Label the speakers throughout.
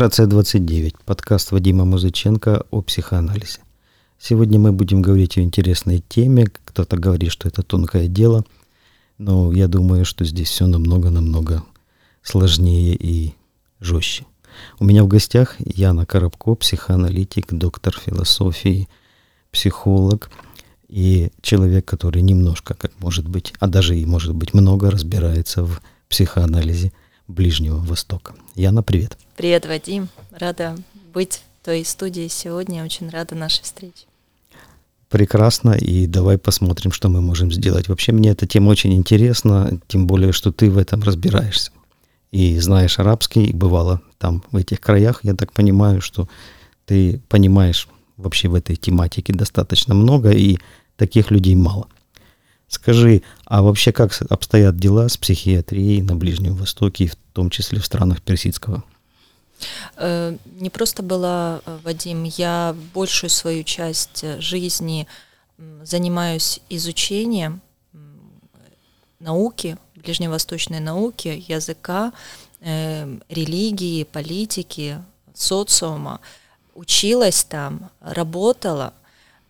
Speaker 1: Генерация 29. Подкаст Вадима Музыченко о психоанализе. Сегодня мы будем говорить о интересной теме. Кто-то говорит, что это тонкое дело, но я думаю, что здесь все намного-намного сложнее и жестче. У меня в гостях Яна Коробко, психоаналитик, доктор философии, психолог и человек, который немножко, как может быть, а даже и может быть много разбирается в психоанализе Ближнего Востока. Яна, привет.
Speaker 2: Привет, Вадим. Рада быть в той студии сегодня. Очень рада нашей встрече.
Speaker 1: Прекрасно, и давай посмотрим, что мы можем сделать. Вообще мне эта тема очень интересна, тем более, что ты в этом разбираешься. И знаешь арабский, и бывало там в этих краях, я так понимаю, что ты понимаешь вообще в этой тематике достаточно много, и таких людей мало. Скажи, а вообще как обстоят дела с психиатрией на Ближнем Востоке, в том числе в странах Персидского?
Speaker 2: Э, не просто была, э, Вадим, я большую свою часть э, жизни занимаюсь изучением науки, ближневосточной науки, языка, религии, политики, социума. Училась там, работала,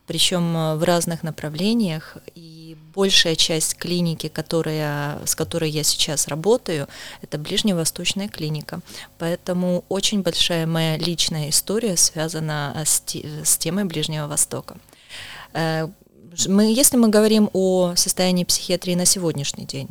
Speaker 2: причем в разных направлениях. И большая часть клиники, которая, с которой я сейчас работаю, это ближневосточная клиника. Поэтому очень большая моя личная история связана э, с, с темой Ближнего Востока. Э, мы, если мы говорим о состоянии психиатрии на сегодняшний день,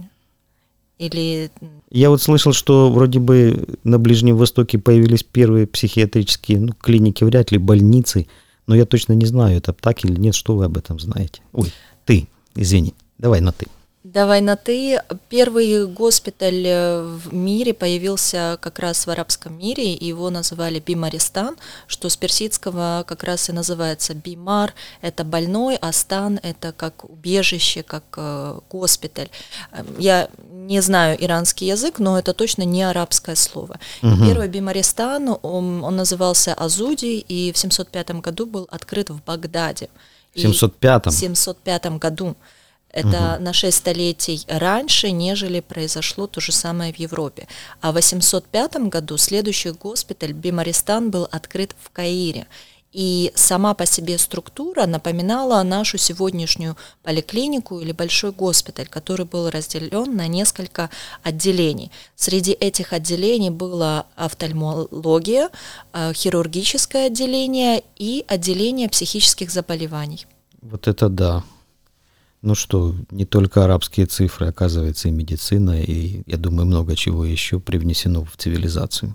Speaker 2: или...
Speaker 1: Я вот слышал, что вроде бы на Ближнем Востоке появились первые психиатрические ну, клиники, вряд ли больницы, но я точно не знаю, это так или нет, что вы об этом знаете. Ой, ты, извини, давай на ты.
Speaker 2: Давай на ты. Первый госпиталь э, в мире появился как раз в арабском мире, его называли Бимаристан, что с персидского как раз и называется Бимар, это больной, а стан это как убежище, как э, госпиталь. Эм, я не знаю иранский язык, но это точно не арабское слово. Угу. Первый Бимаристан, он, он назывался Азуди, и в 705 году был открыт в Багдаде.
Speaker 1: В 705?
Speaker 2: В 705 году. Это угу. на 6 столетий раньше, нежели произошло то же самое в Европе. А в 805 году следующий госпиталь Бимаристан был открыт в Каире. И сама по себе структура напоминала нашу сегодняшнюю поликлинику или большой госпиталь, который был разделен на несколько отделений. Среди этих отделений была офтальмология, э, хирургическое отделение и отделение психических заболеваний.
Speaker 1: Вот это да. Ну что, не только арабские цифры, оказывается, и медицина, и, я думаю, много чего еще привнесено в цивилизацию.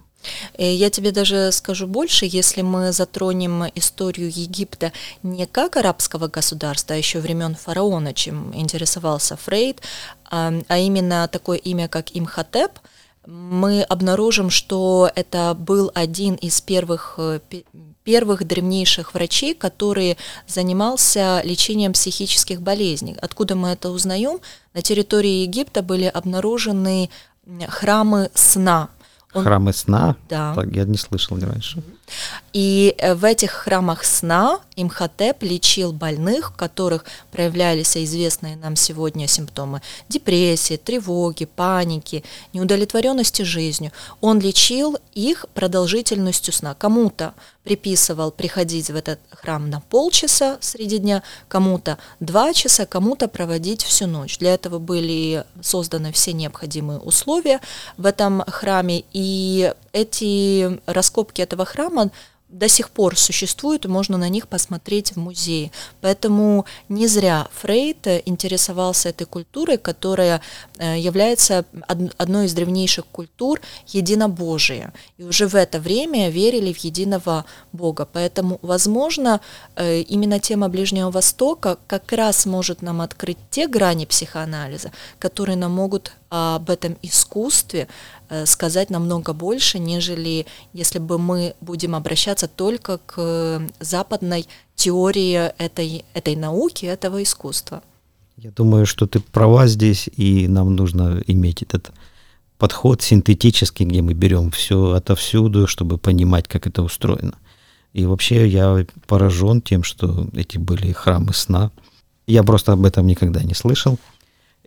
Speaker 2: Э, я тебе даже скажу больше, если мы затронем историю Египта не как арабского государства, а еще времен фараона, чем интересовался Фрейд, а, а именно такое имя, как Имхотеп, мы обнаружим, что это был один из первых э, первых древнейших врачей, который занимался лечением психических болезней. Откуда мы это узнаем? На территории Египта были обнаружены храмы сна.
Speaker 1: Он... Храмы сна?
Speaker 2: Да.
Speaker 1: Так, я не слышал раньше.
Speaker 2: И э, в этих храмах сна Имхотеп лечил больных, у которых проявлялись известные нам сегодня симптомы депрессии, тревоги, паники, неудовлетворенности жизнью. Он лечил их продолжительностью сна. Кому-то приписывал приходить в этот храм на полчаса среди дня, кому-то два часа, кому-то проводить всю ночь. Для этого были созданы все необходимые условия в этом храме, и эти раскопки этого храма someone до сих пор существуют, и можно на них посмотреть в музее. Поэтому не зря Фрейд интересовался этой культурой, которая э, является одной из древнейших культур единобожия. И уже в это время верили в единого Бога. Поэтому, возможно, э, именно тема Ближнего Востока как раз может нам открыть те грани психоанализа, которые нам могут об этом искусстве Э, сказать намного больше, нежели если бы мы будем обращаться только к западной теории этой, этой науки, этого искусства.
Speaker 1: Я думаю, что ты права здесь, и нам нужно иметь этот подход синтетический, где мы берем все отовсюду, чтобы понимать, как это устроено. И вообще я поражен тем, что эти были храмы сна. Я просто об этом никогда не слышал.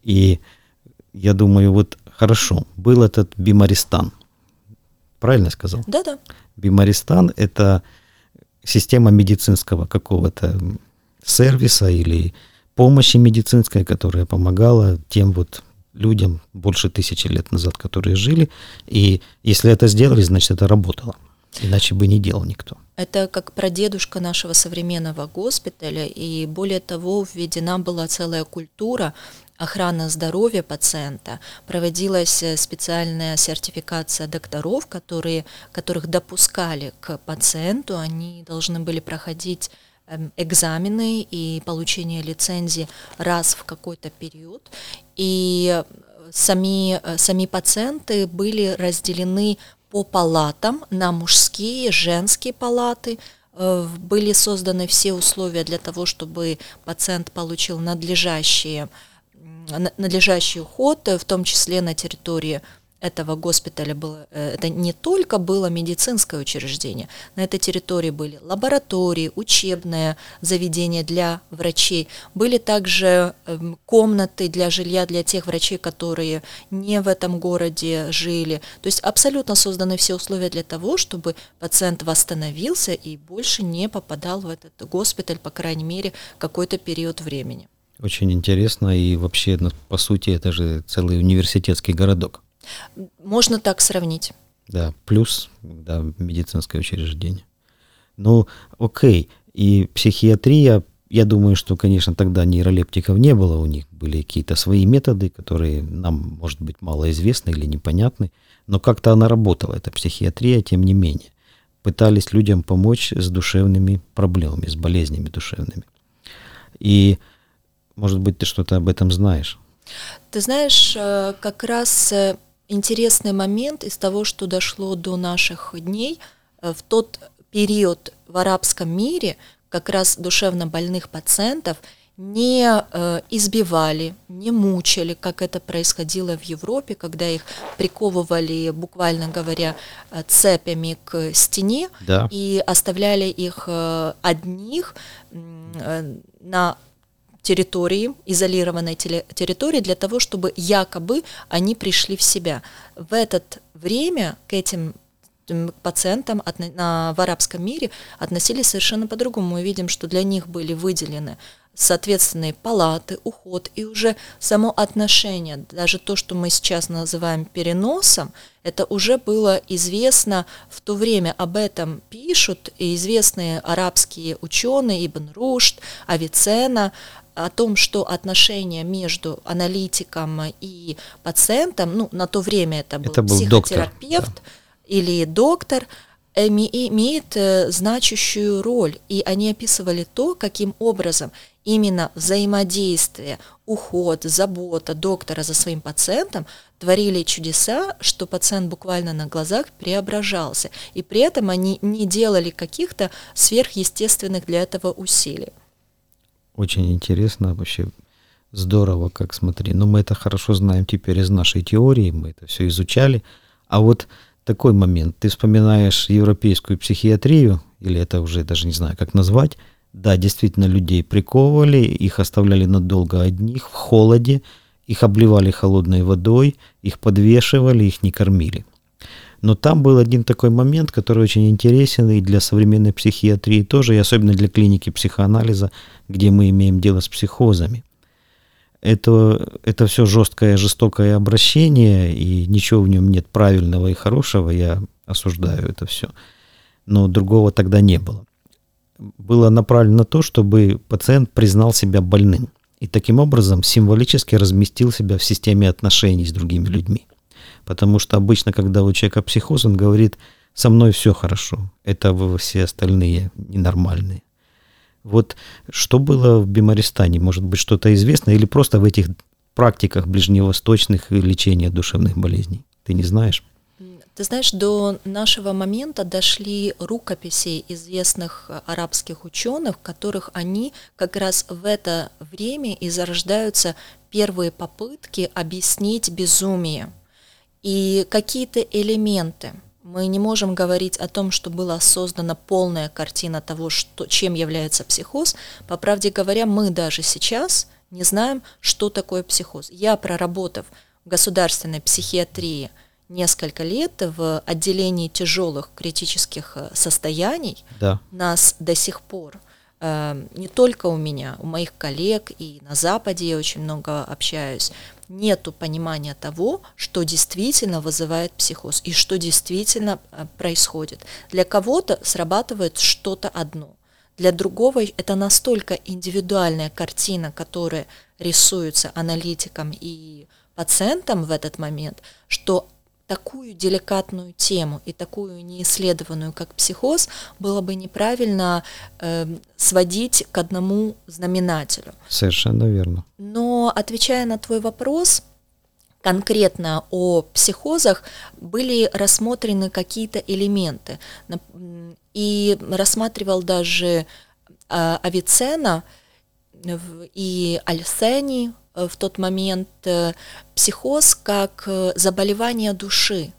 Speaker 1: И я думаю, вот Хорошо, был этот Бимаристан. Правильно сказал?
Speaker 2: Да-да.
Speaker 1: Бимаристан – это система медицинского какого-то сервиса или помощи медицинской, которая помогала тем вот людям больше тысячи лет назад, которые жили. И если это сделали, значит, это работало. Иначе бы не делал никто.
Speaker 2: Это как прадедушка нашего современного госпиталя, и более того, введена была целая культура охрана здоровья пациента, проводилась э, специальная сертификация докторов, которые, которых допускали к пациенту, они должны были проходить эм, экзамены и получение лицензии раз в какой-то период. И сами, э, сами пациенты были разделены по палатам на мужские, женские палаты. Э, были созданы все условия для того, чтобы пациент получил надлежащие, надлежащий уход, в том числе на территории этого госпиталя было, э, это не только было медицинское учреждение, на этой территории были лаборатории, учебное заведение для врачей, были также эм, комнаты для жилья для тех врачей, которые не в этом городе жили. То есть абсолютно созданы все условия для того, чтобы пациент восстановился и больше не попадал в этот госпиталь, по крайней мере, какой-то период времени.
Speaker 1: Очень интересно, и вообще, ну, по сути, это же целый университетский городок.
Speaker 2: Можно так сравнить.
Speaker 1: Да, плюс да, медицинское учреждение. Ну, окей. И психиатрия, я думаю, что, конечно, тогда нейролептиков не было, у них были какие-то свои методы, которые нам, может быть, мало известны или непонятны, но как-то она работала, эта психиатрия, тем не менее. Пытались людям помочь с душевными проблемами, с болезнями душевными. И, может быть, ты что-то об этом знаешь?
Speaker 2: Ты знаешь, э, как раз э, интересный момент из того, что дошло до наших дней. Э, в тот период в арабском мире как раз душевно больных пациентов не избивали, не мучили, как это происходило в Европе, когда их приковывали, буквально говоря, цепями к стене да. и оставляли их одних на территории, изолированной территории, для того, чтобы якобы они пришли в себя. В это время к этим пациентам от, в арабском мире относились совершенно по-другому. Мы видим, что для них были выделены соответственные палаты, уход и уже само отношение, даже то, что мы сейчас называем переносом, это уже было известно в то время. Об этом пишут и известные арабские ученые Ибн Рушд, Авицена, о том, что отношения между аналитиком и пациентом, ну, на то время это был, это был психотерапевт доктор, да. или доктор, имеет э, значащую роль, и они описывали то, каким образом именно взаимодействие, уход, забота доктора за своим пациентом творили чудеса, что пациент буквально на глазах преображался, и при этом они не делали каких-то сверхъестественных для этого усилий.
Speaker 1: Очень интересно вообще. Здорово, как смотри. Но мы это хорошо знаем теперь из нашей теории, мы это все изучали. А вот такой момент. Ты вспоминаешь европейскую психиатрию, или это уже даже не знаю, как назвать. Да, действительно, людей приковывали, их оставляли надолго одних, в холоде, их обливали холодной водой, их подвешивали, их не кормили. Но там был один такой момент, который очень интересен и для современной психиатрии тоже, и особенно для клиники психоанализа, где мы имеем дело с психозами. Это, это все жесткое, жестокое обращение, и ничего в нем нет правильного и хорошего, я осуждаю это все. Но другого тогда не было. Было направлено на то, чтобы пациент признал себя больным и таким образом символически разместил себя в системе отношений с другими людьми. Потому что обычно, когда у человека психоз, он говорит, со мной все хорошо, это вы все остальные ненормальные. Вот что было в Бимаристане? Может быть, что-то известно или просто в этих практиках ближневосточных лечения душевных болезней? Ты не знаешь?
Speaker 2: Ты знаешь, до нашего момента дошли рукописи известных арабских ученых, в которых они как раз в это время и зарождаются первые попытки объяснить безумие и какие-то элементы. Мы не можем говорить о том, что была создана полная картина того, что, чем является психоз. По правде говоря, мы даже сейчас не знаем, что такое психоз. Я, проработав в государственной психиатрии несколько лет в отделении тяжелых критических э, состояний
Speaker 1: Да.
Speaker 2: нас до сих пор э, не только у меня, у моих коллег и на Западе я очень много общаюсь, нету понимания того, что действительно вызывает психоз и что действительно э, происходит. Для кого-то срабатывает что-то одно, для другого это настолько индивидуальная картина, которая рисуется аналитиком и пациентом в этот момент, что такую деликатную тему и такую неисследованную, как психоз, было бы неправильно э, сводить к одному знаменателю.
Speaker 1: Совершенно верно.
Speaker 2: Но отвечая на твой вопрос, конкретно о психозах были рассмотрены какие-то элементы. И рассматривал даже э, Авиценна и Альсени в тот момент э, психоз как э, заболевание души.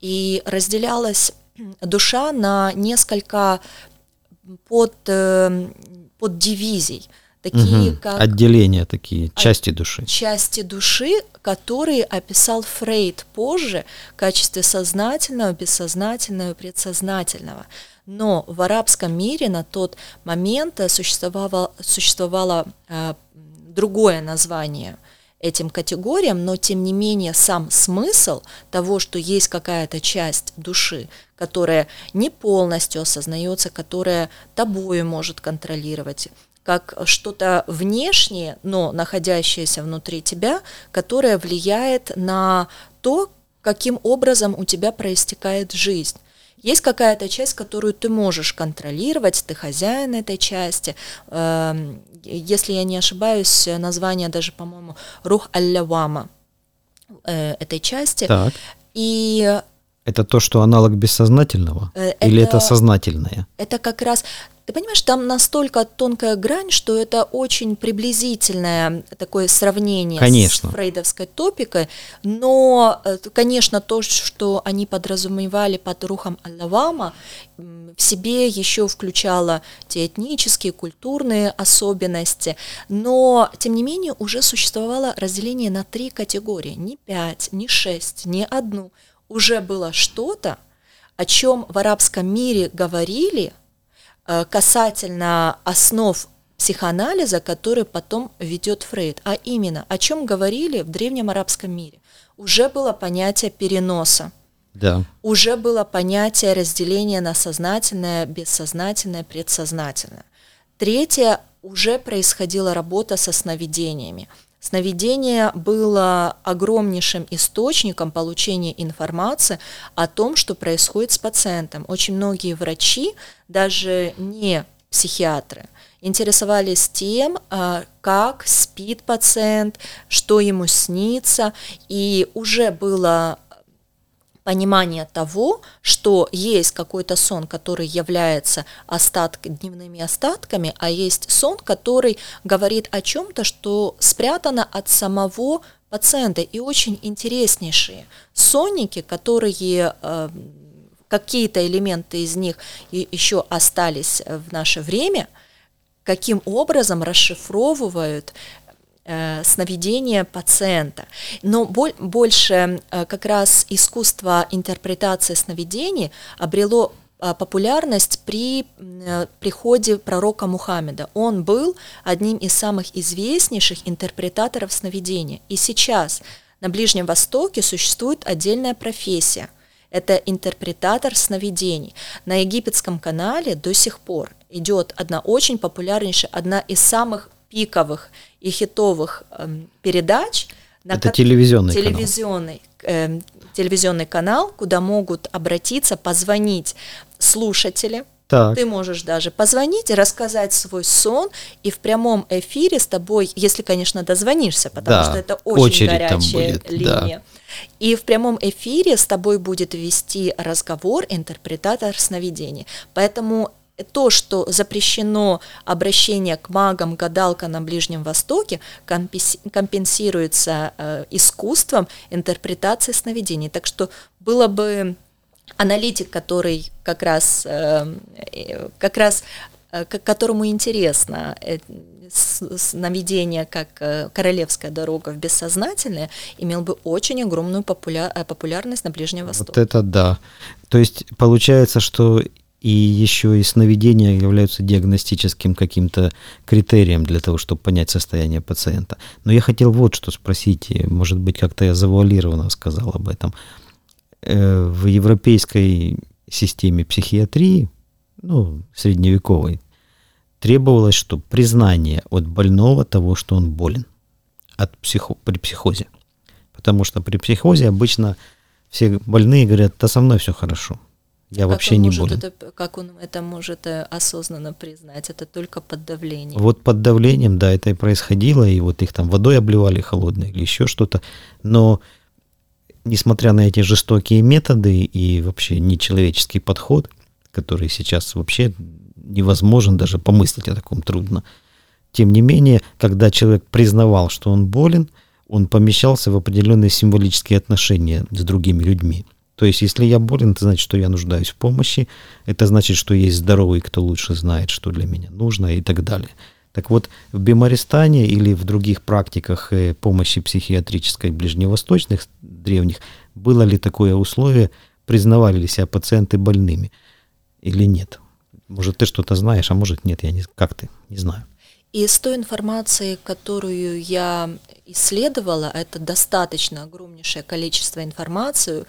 Speaker 2: И разделялась душа на несколько под, под дивизий.
Speaker 1: Такие угу. как отделения такие, части души.
Speaker 2: Части души, которые описал Фрейд позже в качестве сознательного, бессознательного, предсознательного. Но в арабском мире на тот момент существовало, существовало другое название этим категориям, но тем не менее сам смысл того, что есть какая-то часть души, которая не полностью осознается, которая тобою может контролировать, как что-то внешнее, но находящееся внутри тебя, которое влияет на то, каким образом у тебя проистекает жизнь. Есть какая-то часть, которую ты можешь контролировать, ты хозяин этой части. Эм, если я не ошибаюсь, название даже, по-моему, Рух Аль-Лавама э, этой части.
Speaker 1: Так.
Speaker 2: И
Speaker 1: это то, что аналог бессознательного? Это, Или это сознательное?
Speaker 2: Это как раз ты понимаешь, там настолько тонкая грань, что это очень приблизительное такое сравнение
Speaker 1: конечно.
Speaker 2: с фрейдовской топикой, но, э, конечно, то, что они подразумевали под рухом Аллавама, в себе еще включало те этнические, культурные особенности, но, тем не менее, уже существовало разделение на три категории, не пять, не шесть, не одну. Уже было что-то, о чем в арабском мире говорили – Э, касательно основ психоанализа, который потом ведет Фрейд. А именно, о чем говорили в древнем арабском мире. Уже было понятие переноса.
Speaker 1: Да.
Speaker 2: Уже было понятие разделения на сознательное, бессознательное, предсознательное. Третье, уже происходила работа со сновидениями. Сновидение было огромнейшим источником получения информации о том, что происходит с пациентом. Очень многие врачи, даже не психиатры, интересовались тем, а, как спит пациент, что ему снится, и уже было понимание того, что есть какой-то сон, который является остатк, дневными остатками, а есть сон, который говорит о чем-то, что спрятано от самого пациента. И очень интереснейшие сонники, которые э, какие-то элементы из них еще остались в наше время, каким образом расшифровывают э, сновидения пациента. Но боль, больше э, как раз искусство интерпретации сновидений обрело э, популярность при э, приходе пророка Мухаммеда. Он был одним из самых известнейших интерпретаторов сновидения. И сейчас на Ближнем Востоке существует отдельная профессия. Это интерпретатор сновидений. На египетском канале до сих пор идет одна очень популярнейшая, одна из самых пиковых и хитовых э, передач.
Speaker 1: На Это ко- телевизионный,
Speaker 2: телевизионный канал. Э, телевизионный канал, куда могут обратиться, позвонить слушатели.
Speaker 1: Так.
Speaker 2: Ты можешь даже позвонить, рассказать свой сон, и в прямом эфире с тобой, если, конечно, дозвонишься, потому
Speaker 1: да,
Speaker 2: что это очень горячая
Speaker 1: будет,
Speaker 2: линия. Да. И в прямом эфире с тобой будет вести разговор интерпретатор сновидений. Поэтому то, что запрещено обращение к магам, гадалкам на Ближнем Востоке, компенсируется э, искусством интерпретации сновидений. Так что было бы аналитик, который как раз, э, как раз э, которому интересно э, наведение как э, королевская дорога в бессознательное, имел бы очень огромную популя популярность на Ближнем Востоке.
Speaker 1: Вот это да. То есть получается, что и еще и сновидения являются диагностическим каким-то критерием для того, чтобы понять состояние пациента. Но я хотел вот что спросить, может быть, как-то я завуалированно сказал об этом. В европейской системе психиатрии, ну, средневековой, требовалось, что признание от больного того, что он болен от психо, при психозе. Потому что при психозе обычно все больные говорят, да со мной все хорошо, я как вообще не болен.
Speaker 2: Это, как он это может э, осознанно признать? Это только под давлением.
Speaker 1: Вот под давлением, да, это и происходило, и вот их там водой обливали холодной или еще что-то. Но несмотря на эти жестокие методы и вообще нечеловеческий подход, который сейчас вообще невозможен, даже помыслить о таком трудно. Тем не менее, когда человек признавал, что он болен, он помещался в определенные символические отношения с другими людьми. То есть, если я болен, это значит, что я нуждаюсь в помощи, это значит, что есть здоровый, кто лучше знает, что для меня нужно и так далее. Так вот, в Бимаристане или в других практиках э, помощи психиатрической ближневосточных, древних, было ли такое условие, признавали ли себя пациенты больными или нет? Может, ты что-то знаешь, а может, нет, я не... Как ты? Не знаю.
Speaker 2: Из той информации, которую я исследовала, это достаточно огромнейшее количество информации,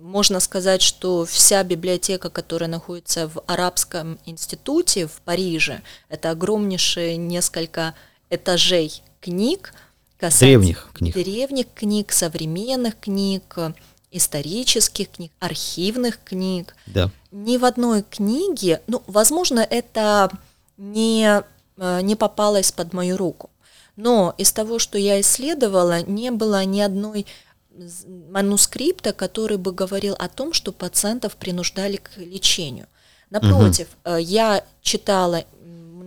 Speaker 2: можно сказать, что вся библиотека, которая находится в Арабском институте в Париже, это огромнейшие несколько этажей книг,
Speaker 1: древних книг,
Speaker 2: древних книг, современных книг, исторических книг, архивных книг.
Speaker 1: Да.
Speaker 2: Ни в одной книге, ну, возможно, это не, э, не попалось под мою руку, но из того, что я исследовала, не было ни одной манускрипта, который бы говорил о том, что пациентов принуждали к лечению. Напротив, угу. я читала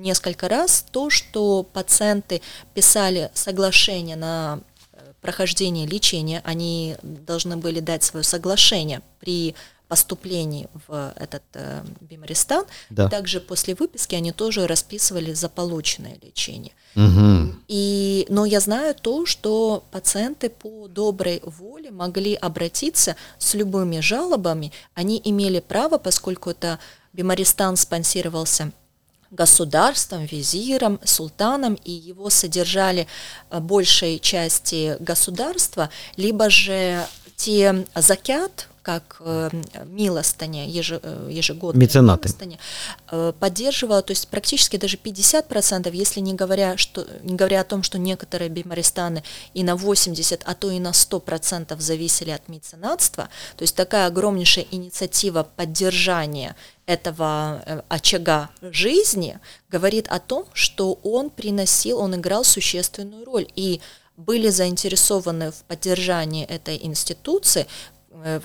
Speaker 2: несколько раз то, что пациенты писали соглашение на э, прохождение лечения, они должны были дать свое соглашение при поступлении в этот э, Бимаристан. Да. Также после выписки они тоже расписывали за полученное лечение. Угу. И, но я знаю то, что пациенты по доброй воле могли обратиться с любыми жалобами. Они имели право, поскольку это Бимаристан спонсировался государством, визиром, султаном, и его содержали э, большей части государства, либо же те закят, как э, милостыня, э, ежегодная
Speaker 1: Меценаты.
Speaker 2: милостыня, э, поддерживала, то есть практически даже 50%, если не говоря, что, не говоря о том, что некоторые бимаристаны и на 80, а то и на 100% зависели от меценатства, то есть такая огромнейшая инициатива поддержания этого очага жизни говорит о том, что он приносил, он играл существенную роль. И были заинтересованы в поддержании этой институции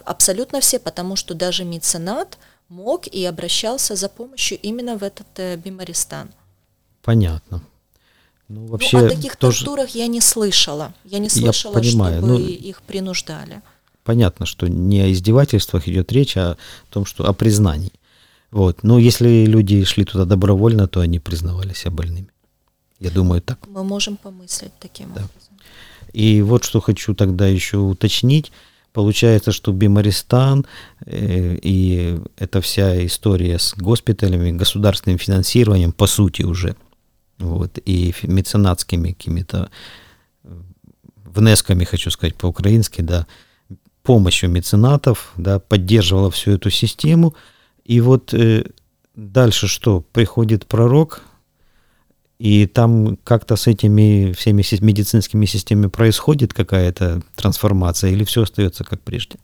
Speaker 2: абсолютно все, потому что даже меценат мог и обращался за помощью именно в этот э, Бимаристан.
Speaker 1: Понятно.
Speaker 2: Ну, вообще, ну, о таких тоже... тортурах я не слышала. Я не слышала, я понимаю, чтобы ну, их принуждали.
Speaker 1: Понятно, что не о издевательствах идет речь, а о том, что о признании. Вот. Но если люди шли туда добровольно, то они признавали себя больными. Я думаю, так.
Speaker 2: Мы можем помыслить таким да. образом.
Speaker 1: И вот что хочу тогда еще уточнить. Получается, что Бимаристан э, и эта вся история с госпиталями, государственным финансированием, по сути уже, вот, и меценатскими какими-то э, внесками, хочу сказать по-украински, да, помощью меценатов, да, поддерживала всю эту систему. И вот э, дальше что? Приходит пророк, и там как-то с этими всеми медицинскими системами происходит какая-то трансформация или все остается как прежде?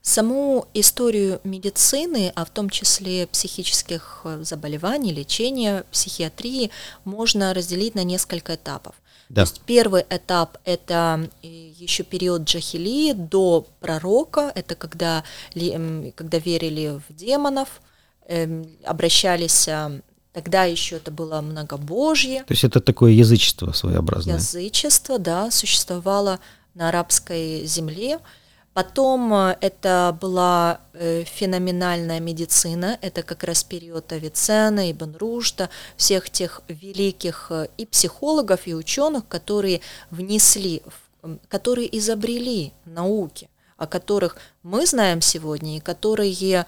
Speaker 2: Саму историю медицины, а в том числе психических э, заболеваний, лечения, психиатрии, можно разделить на несколько этапов. Да. То есть первый этап – это э, еще период Джахили до пророка, это когда, когда верили в демонов, эм, обращались Тогда еще это было многобожье.
Speaker 1: То есть это такое язычество своеобразное.
Speaker 2: Язычество, да, существовало на арабской земле. Потом э, это была э, феноменальная медицина, это как раз период Авиценна, Ибн Рушда, всех тех великих э, и психологов, и ученых, которые внесли, которые изобрели науки, о которых мы знаем сегодня, и которые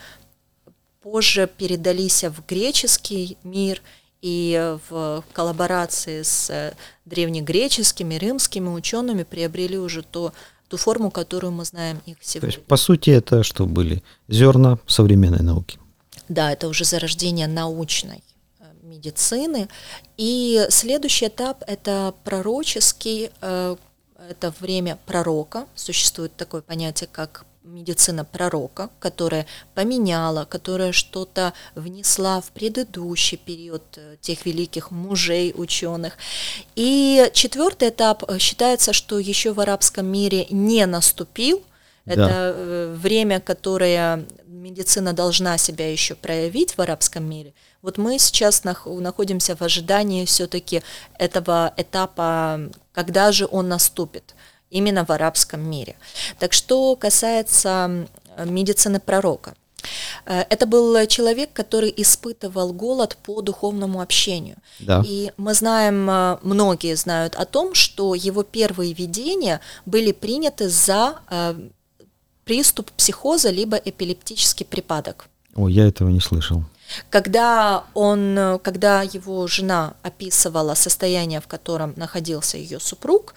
Speaker 2: позже передались в греческий мир и в коллаборации с древнегреческими, римскими учеными приобрели уже то, ту форму, которую мы знаем их сегодня.
Speaker 1: То есть, по сути, это что были? Зерна современной науки.
Speaker 2: Да, это уже зарождение научной э, медицины. И следующий этап – это пророческий, э, это время пророка. Существует такое понятие, как медицина пророка, которая поменяла, которая что-то внесла в предыдущий период э, тех великих мужей ученых. И четвертый этап э, считается, что еще в арабском мире не наступил. Да. Это э, время, которое медицина должна себя еще проявить в арабском мире. Вот мы сейчас находимся в ожидании все-таки этого этапа, когда же он наступит именно в арабском мире. Так что касается медицины пророка. Э, это был человек, который испытывал голод по духовному общению. Да. И мы знаем, э, многие знают о том, что его первые видения были приняты за э, приступ психоза либо эпилептический припадок.
Speaker 1: О, я этого не слышал.
Speaker 2: Когда он, когда его жена описывала состояние, в котором находился ее супруг,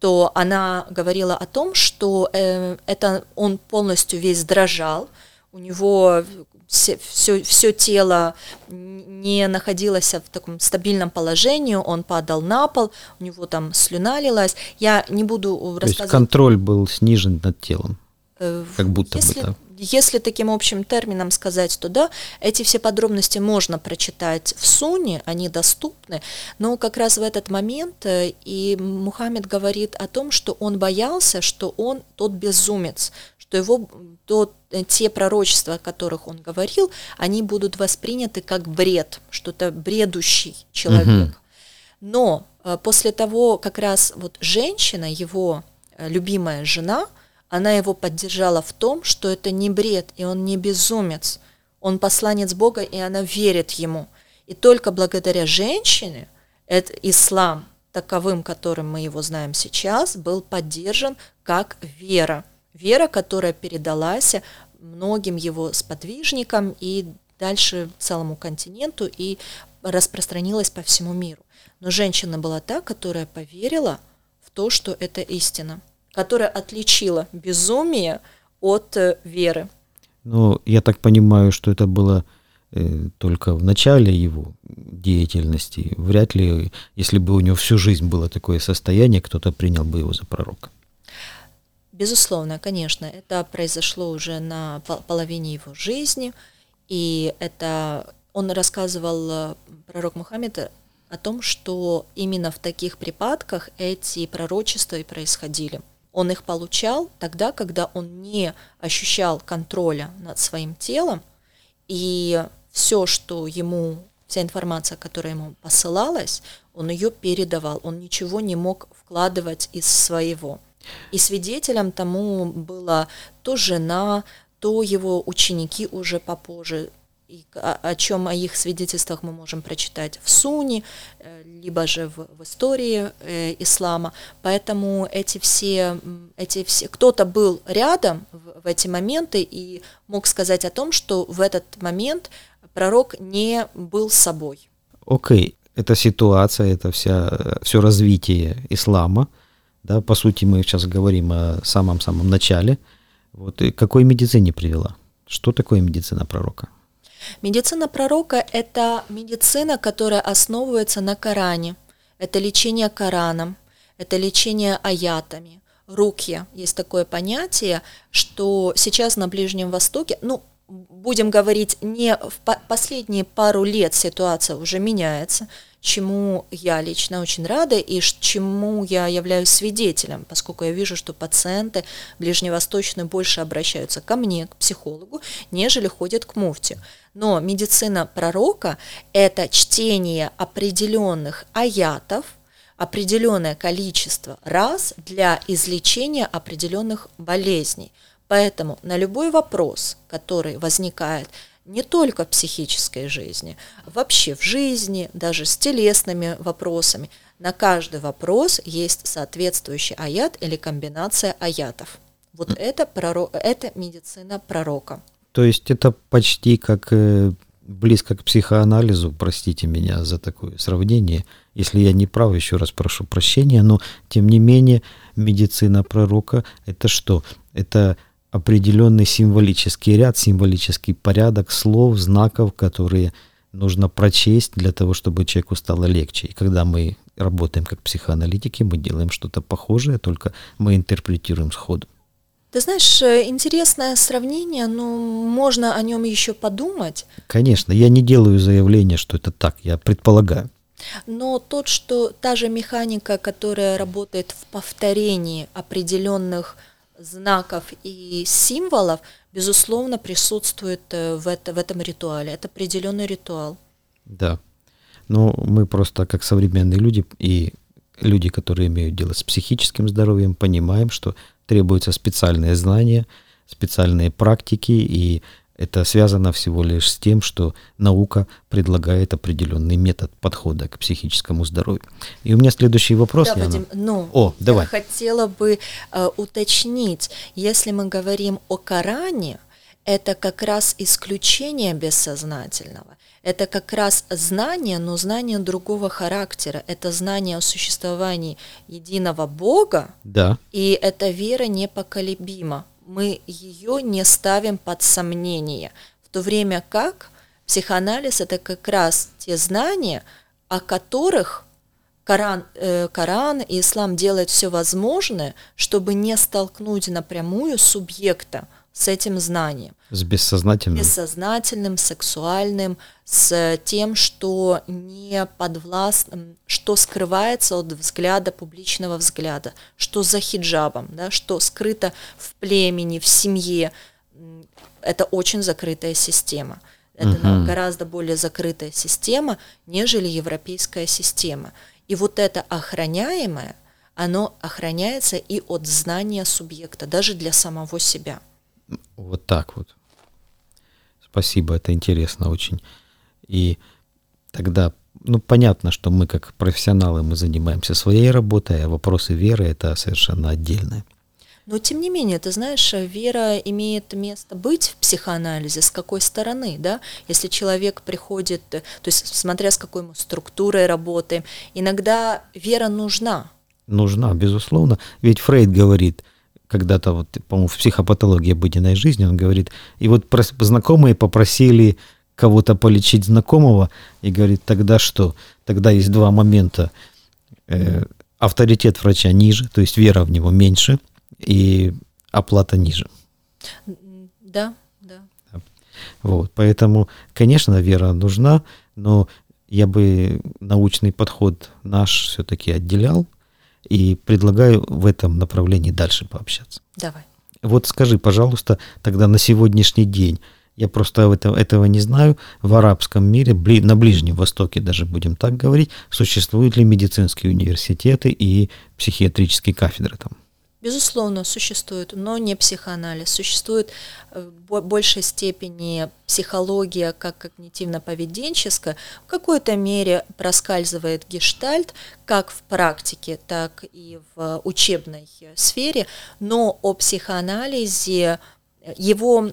Speaker 2: то она говорила о том, что э, это он полностью весь дрожал, у него все, все, все тело не находилось в таком стабильном положении, он падал на пол, у него там слюна лилась. Я не буду рассказывать.
Speaker 1: То есть контроль был снижен над телом, э, как будто
Speaker 2: если,
Speaker 1: бы, да?
Speaker 2: Если таким общим термином сказать, то да, эти все подробности можно прочитать в Суне, они доступны, но как раз в этот момент э, и Мухаммед говорит о том, что он боялся, что он тот безумец, что его то, э, те пророчества, о которых он говорил, они будут восприняты как бред, что-то бредущий человек. Угу. Но э, после того, как раз вот женщина, его любимая жена – она его поддержала в том, что это не бред, и он не безумец. Он посланец Бога, и она верит ему. И только благодаря женщине этот ислам, таковым, которым мы его знаем сейчас, был поддержан как вера. Вера, которая передалась многим его сподвижникам и дальше целому континенту и распространилась по всему миру. Но женщина была та, которая поверила в то, что это истина которая отличила безумие от э, веры.
Speaker 1: Ну, я так понимаю, что это было э, только в начале его деятельности. Вряд ли, если бы у него всю жизнь было такое состояние, кто-то принял бы его за пророка.
Speaker 2: Безусловно, конечно, это произошло уже на половине его жизни, и это он рассказывал, э, пророк Мухаммед, о том, что именно в таких припадках эти пророчества и происходили. Он их получал тогда, когда он не ощущал контроля над своим телом, и все, что ему, вся информация, которая ему посылалась, он ее передавал, он ничего не мог вкладывать из своего. И свидетелем тому была то жена, то его ученики уже попозже, и о, о чем о их свидетельствах мы можем прочитать в Суне, э, либо же в, в истории э, ислама. Поэтому эти все, эти все, кто-то был рядом в, в эти моменты и мог сказать о том, что в этот момент пророк не был собой.
Speaker 1: Окей, okay. эта ситуация, это вся, все развитие ислама, да, по сути мы сейчас говорим о самом-самом начале, вот, и какой медицине привела? Что такое медицина пророка?
Speaker 2: Медицина пророка – это медицина, которая основывается на Коране. Это лечение Кораном, это лечение аятами, рукья. Есть такое понятие, что сейчас на Ближнем Востоке, ну, будем говорить, не в последние пару лет ситуация уже меняется – чему я лично очень рада и чему я являюсь свидетелем, поскольку я вижу, что пациенты ближневосточные больше обращаются ко мне, к психологу, нежели ходят к муфте. Но медицина пророка – это чтение определенных аятов, определенное количество раз для излечения определенных болезней. Поэтому на любой вопрос, который возникает не только в психической жизни, вообще в жизни, даже с телесными вопросами, на каждый вопрос есть соответствующий аят или комбинация аятов. Вот это, пророк, это медицина пророка.
Speaker 1: То есть это почти как э, близко к психоанализу, простите меня за такое сравнение. Если я не прав, еще раз прошу прощения, но тем не менее медицина пророка это что? Это определенный символический ряд, символический порядок слов, знаков, которые нужно прочесть для того, чтобы человеку стало легче. И когда мы работаем как психоаналитики, мы делаем что-то похожее, только мы интерпретируем сходу.
Speaker 2: Ты знаешь, э, интересное сравнение, но можно о нем еще подумать.
Speaker 1: Конечно, я не делаю заявление, что это так, я предполагаю.
Speaker 2: Но тот, что та же механика, которая работает в повторении определенных знаков и символов, безусловно, присутствует э, в, это, в этом ритуале. Это определенный ритуал.
Speaker 1: Да. Но мы просто как современные люди и люди, которые имеют дело с психическим здоровьем, понимаем, что требуются специальные знания, специальные практики, и это связано всего лишь с тем, что наука предлагает определенный метод подхода к психическому здоровью. И у меня следующий вопрос.
Speaker 2: Да, Вадим, ну, О, давай. я хотела бы э, уточнить, если мы говорим о Коране, это как раз исключение бессознательного. Это как раз знание, но знание другого характера. Это знание о существовании единого Бога.
Speaker 1: Да.
Speaker 2: И эта вера непоколебима. Мы ее не ставим под сомнение. В то время как психоанализ это как раз те знания, о которых Коран, э, Коран и ислам делают все возможное, чтобы не столкнуть напрямую субъекта с этим знанием.
Speaker 1: С бессознательным.
Speaker 2: Бессознательным, сексуальным, с тем, что не подвластным, что скрывается от взгляда, публичного взгляда, что за хиджабом, да, что скрыто в племени, в семье. Это очень закрытая система. Это угу. гораздо более закрытая система, нежели европейская система. И вот это охраняемое, оно охраняется и от знания субъекта, даже для самого себя.
Speaker 1: Вот так вот. Спасибо, это интересно очень. И тогда, ну, понятно, что мы как профессионалы, мы занимаемся своей работой, а вопросы веры это совершенно отдельное.
Speaker 2: Но тем не менее, ты знаешь, вера имеет место быть в психоанализе, с какой стороны, да? Если человек приходит, то есть смотря с какой мы структурой работаем, иногда вера нужна.
Speaker 1: Нужна, безусловно. Ведь Фрейд говорит, когда-то, вот, по-моему, в психопатологии обыденной жизни, он говорит, и вот знакомые попросили кого-то полечить знакомого, и говорит, тогда что? Тогда есть два момента. Э, авторитет врача ниже, то есть вера в него меньше, и оплата ниже.
Speaker 2: Да, да.
Speaker 1: Вот, поэтому, конечно, вера нужна, но я бы научный подход наш все-таки отделял, и предлагаю в этом направлении дальше пообщаться.
Speaker 2: Давай.
Speaker 1: Вот скажи, пожалуйста, тогда на сегодняшний день, я просто этого, этого не знаю, в арабском мире, на Ближнем Востоке даже будем так говорить, существуют ли медицинские университеты и психиатрические кафедры там?
Speaker 2: Безусловно, существует, но не психоанализ. Существует э, в большей степени психология как когнитивно-поведенческая. В какой-то мере проскальзывает гештальт как в практике, так и в учебной сфере, но о психоанализе его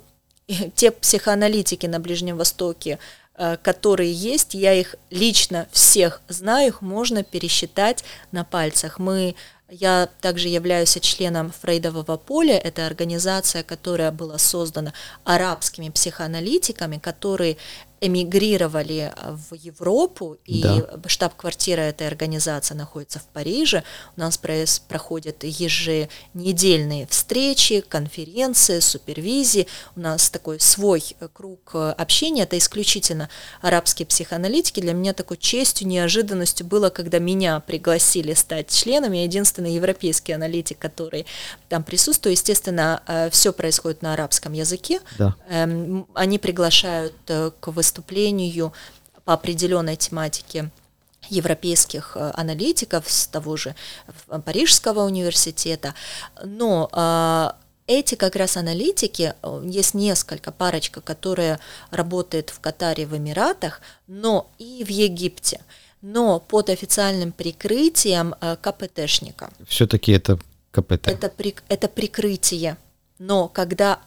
Speaker 2: те психоаналитики на Ближнем Востоке, э, которые есть, я их лично всех знаю, их можно пересчитать на пальцах. Мы я также являюсь членом Фрейдового поля. Это организация, которая была создана арабскими психоаналитиками, которые эмигрировали в Европу, и да. штаб-квартира этой организации находится в Париже. У нас проходят еженедельные встречи, конференции, супервизии. У нас такой свой круг общения. Это исключительно арабские психоаналитики. Для меня такой честью, неожиданностью было, когда меня пригласили стать членом. Я единственный европейский аналитик, который там присутствует. Естественно, э, все происходит на арабском языке. Да. Эм, они приглашают э, к выступлению по определенной тематике европейских э, аналитиков с того же Парижского университета, но эти как раз аналитики, есть несколько, парочка, которые работают в Катаре, в Эмиратах, но и в Египте, но под официальным прикрытием КПТшника.
Speaker 1: Все-таки это КПТ.
Speaker 2: Это, при, это прикрытие. Но когда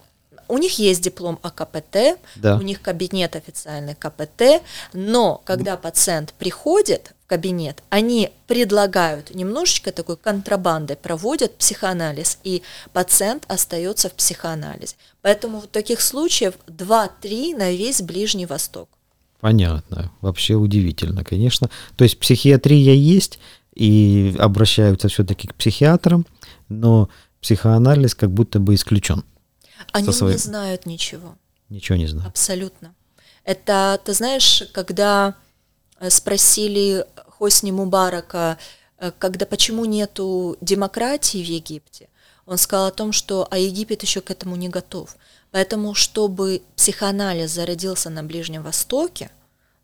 Speaker 2: у них есть диплом о КПТ, да. у них кабинет официальный КПТ, но когда пациент приходит в кабинет, они предлагают немножечко такой контрабандой, проводят психоанализ, и пациент остается в психоанализе. Поэтому в таких случаев 2-3 на весь Ближний Восток.
Speaker 1: Понятно. Вообще удивительно, конечно. То есть психиатрия есть, и обращаются все-таки к психиатрам, но психоанализ как будто бы исключен.
Speaker 2: Они своей... не знают ничего.
Speaker 1: Ничего не знают.
Speaker 2: Абсолютно. Это, ты знаешь, когда э, спросили Хосни Мубарака, э, когда почему нету демократии в Египте, он сказал о том, что а Египет еще к этому не готов. Поэтому, чтобы психоанализ зародился на Ближнем Востоке,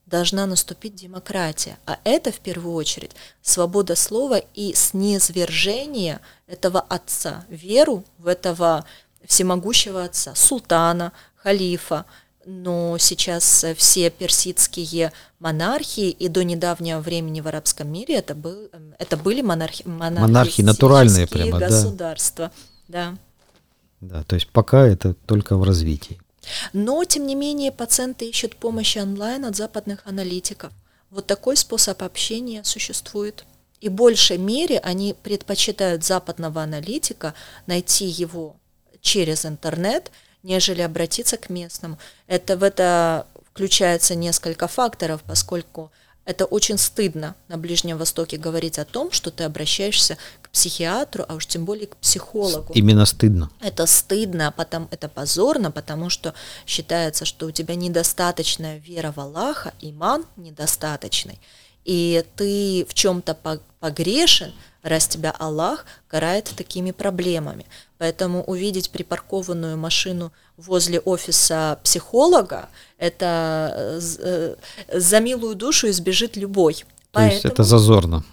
Speaker 2: должна наступить демократия. А это, в первую очередь, свобода слова и снизвержение этого отца, веру в этого всемогущего отца, султана, халифа, но сейчас все персидские монархии и до недавнего времени в арабском мире это, был, это были монархи,
Speaker 1: монархии натуральные прямо,
Speaker 2: государства. Да.
Speaker 1: да. Да, то есть пока это только в развитии.
Speaker 2: Но, тем не менее, пациенты ищут помощи онлайн от западных аналитиков. Вот такой способ общения существует. И в большей мере они предпочитают западного аналитика найти его через интернет, нежели обратиться к местному. Это в это включается несколько факторов, поскольку это очень стыдно на Ближнем Востоке говорить о том, что ты обращаешься психиатру, а уж тем более к психологу.
Speaker 1: Именно стыдно.
Speaker 2: Это стыдно, а потом это позорно, потому что считается, что у тебя недостаточная вера в Аллаха, иман недостаточный, и ты в чем-то погрешен, раз тебя Аллах карает такими проблемами. Поэтому увидеть припаркованную машину возле офиса психолога, это э, э, за милую душу избежит любой. То
Speaker 1: Поэтому есть это зазорно?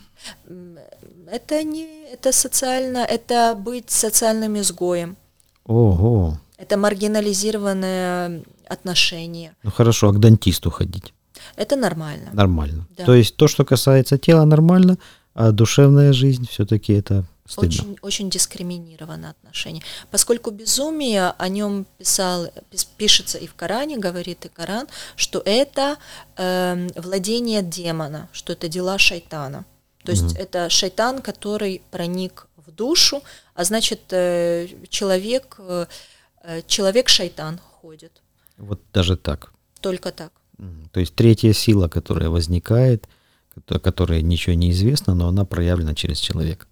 Speaker 2: Это не, это социально, это быть социальным изгоем.
Speaker 1: Ого.
Speaker 2: Это маргинализированное отношение.
Speaker 1: Ну хорошо, а к дантисту ходить?
Speaker 2: Это нормально.
Speaker 1: Нормально. Да. То есть то, что касается тела, нормально, а душевная жизнь все-таки это стыдно.
Speaker 2: Очень, очень дискриминировано отношение. Поскольку безумие, о нем писал, пишется и в Коране, говорит и Коран, что это э, владение демона, что это дела шайтана. То есть mm это шайтан, который проник в душу, а значит э, человек, э, человек шайтан ходит.
Speaker 1: Вот даже так.
Speaker 2: Только так.
Speaker 1: То есть третья сила, которая возникает, которая ничего не известно, но она проявлена через человека.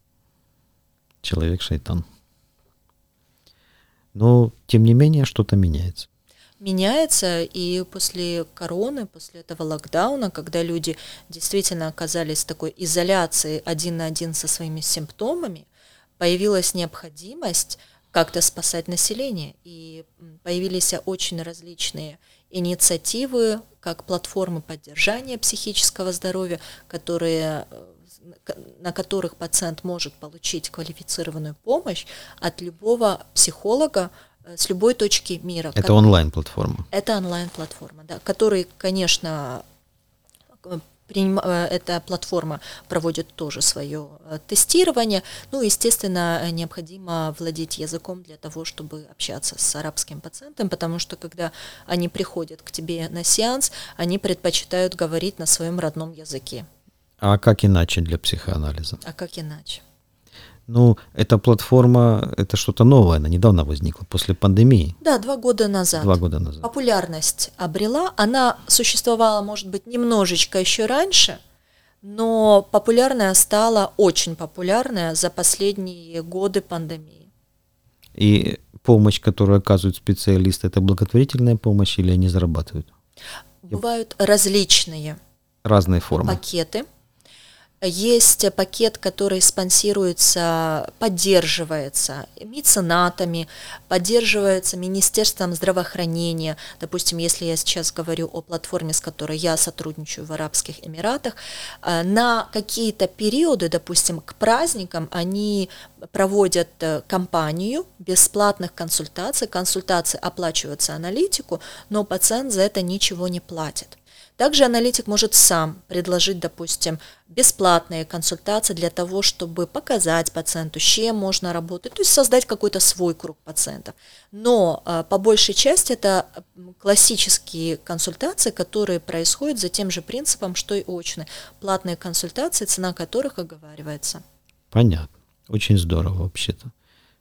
Speaker 1: Человек-шайтан. Но, тем не менее, что-то меняется.
Speaker 2: Меняется, и после короны, после этого локдауна, когда люди действительно оказались в такой изоляции один на один со своими симптомами, появилась необходимость как-то спасать население. И появились очень различные инициативы, как платформы поддержания психического здоровья, которые, э, на которых пациент может получить квалифицированную помощь от любого психолога с любой точки мира.
Speaker 1: Это как... онлайн-платформа?
Speaker 2: Это онлайн-платформа, да, который, конечно, приним... Э, эта платформа проводит тоже свое э, тестирование. Ну, естественно, необходимо владеть языком для того, чтобы общаться с арабским пациентом, потому что когда они приходят к тебе на сеанс, они предпочитают говорить на своем родном языке.
Speaker 1: А как иначе для психоанализа?
Speaker 2: А как иначе?
Speaker 1: Ну, эта платформа, это что-то новое, она недавно возникла, после пандемии.
Speaker 2: Да, два года назад.
Speaker 1: Два года назад.
Speaker 2: Популярность обрела, она существовала, может быть, немножечко еще раньше, но популярная стала, очень популярная за последние годы пандемии.
Speaker 1: И помощь, которую оказывают специалисты, это благотворительная помощь или они зарабатывают?
Speaker 2: Бывают различные
Speaker 1: разные формы.
Speaker 2: пакеты. Есть пакет, который спонсируется, поддерживается меценатами, поддерживается Министерством здравоохранения. Допустим, если я сейчас говорю о платформе, с которой я сотрудничаю в Арабских Эмиратах, э, на какие-то периоды, допустим, к праздникам они проводят э, кампанию бесплатных консультаций. Консультации оплачиваются аналитику, но пациент за это ничего не платит. Также аналитик может сам предложить, допустим, бесплатные консультации для того, чтобы показать пациенту, с чем можно работать, то есть создать какой-то свой круг пациентов. Но э, по большей части это классические консультации, которые происходят за тем же принципом, что и очные. Платные консультации, цена которых оговаривается.
Speaker 1: Понятно. Очень здорово вообще-то.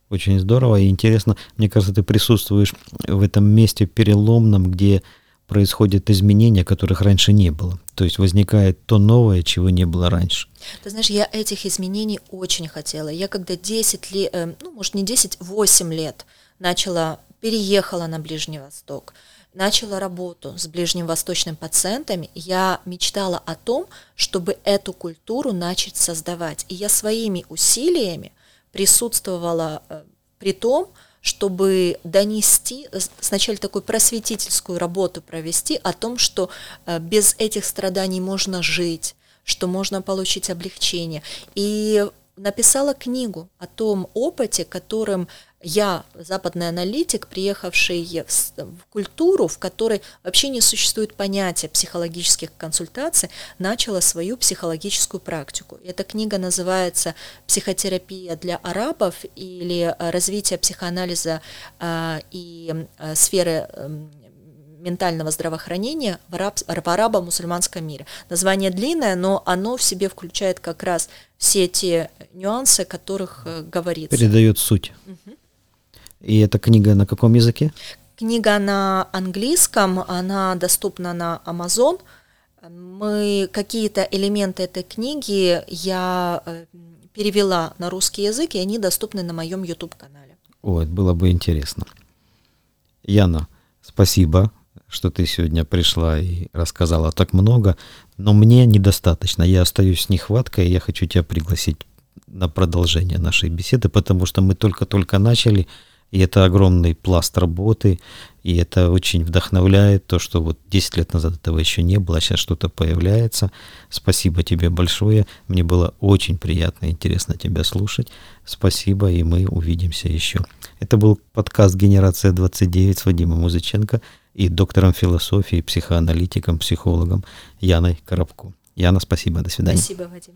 Speaker 1: Очень здорово и интересно. Мне кажется, ты присутствуешь в этом месте переломном, где происходят изменения, которых раньше не было. То есть возникает то новое, чего не было раньше.
Speaker 2: Ты знаешь, я этих изменений очень хотела. Я когда 10 лет, э, ну, может, не 10, 8 лет начала, переехала на Ближний Восток, начала работу с ближневосточными пациентами, я мечтала о том, чтобы эту культуру начать создавать. И я своими усилиями присутствовала э, при том, чтобы донести, сначала такую просветительскую работу провести о том, что э, без этих страданий можно жить, что можно получить облегчение. И написала книгу о том опыте, которым я, западный аналитик, приехавший в, в культуру, в которой вообще не существует понятия психологических консультаций, начала свою психологическую практику. Эта книга называется «Психотерапия для арабов» или «Развитие психоанализа э, и э, сферы э, ментального здравоохранения в, араб, в арабо-мусульманском мире. Название длинное, но оно в себе включает как раз все те нюансы, о которых э, говорится.
Speaker 1: Передает суть. Угу. И эта книга на каком языке?
Speaker 2: Книга на английском, она доступна на Amazon. Мы какие-то элементы этой книги я э, перевела на русский язык, и они доступны на моем YouTube-канале.
Speaker 1: Ой, было бы интересно. Яна, спасибо что ты сегодня пришла и рассказала так много, но мне недостаточно. Я остаюсь с нехваткой, и я хочу тебя пригласить на продолжение нашей беседы, потому что мы только-только начали, и это огромный пласт работы, и это очень вдохновляет, то, что вот 10 лет назад этого еще не было, а сейчас что-то появляется. Спасибо тебе большое, мне было очень приятно и интересно тебя слушать. Спасибо, и мы увидимся еще. Это был подкаст «Генерация 29» с Вадимом Музыченко и доктором философии, психоаналитиком, психологом Яной Коробко. Яна, спасибо, до свидания.
Speaker 2: Спасибо, Вадим.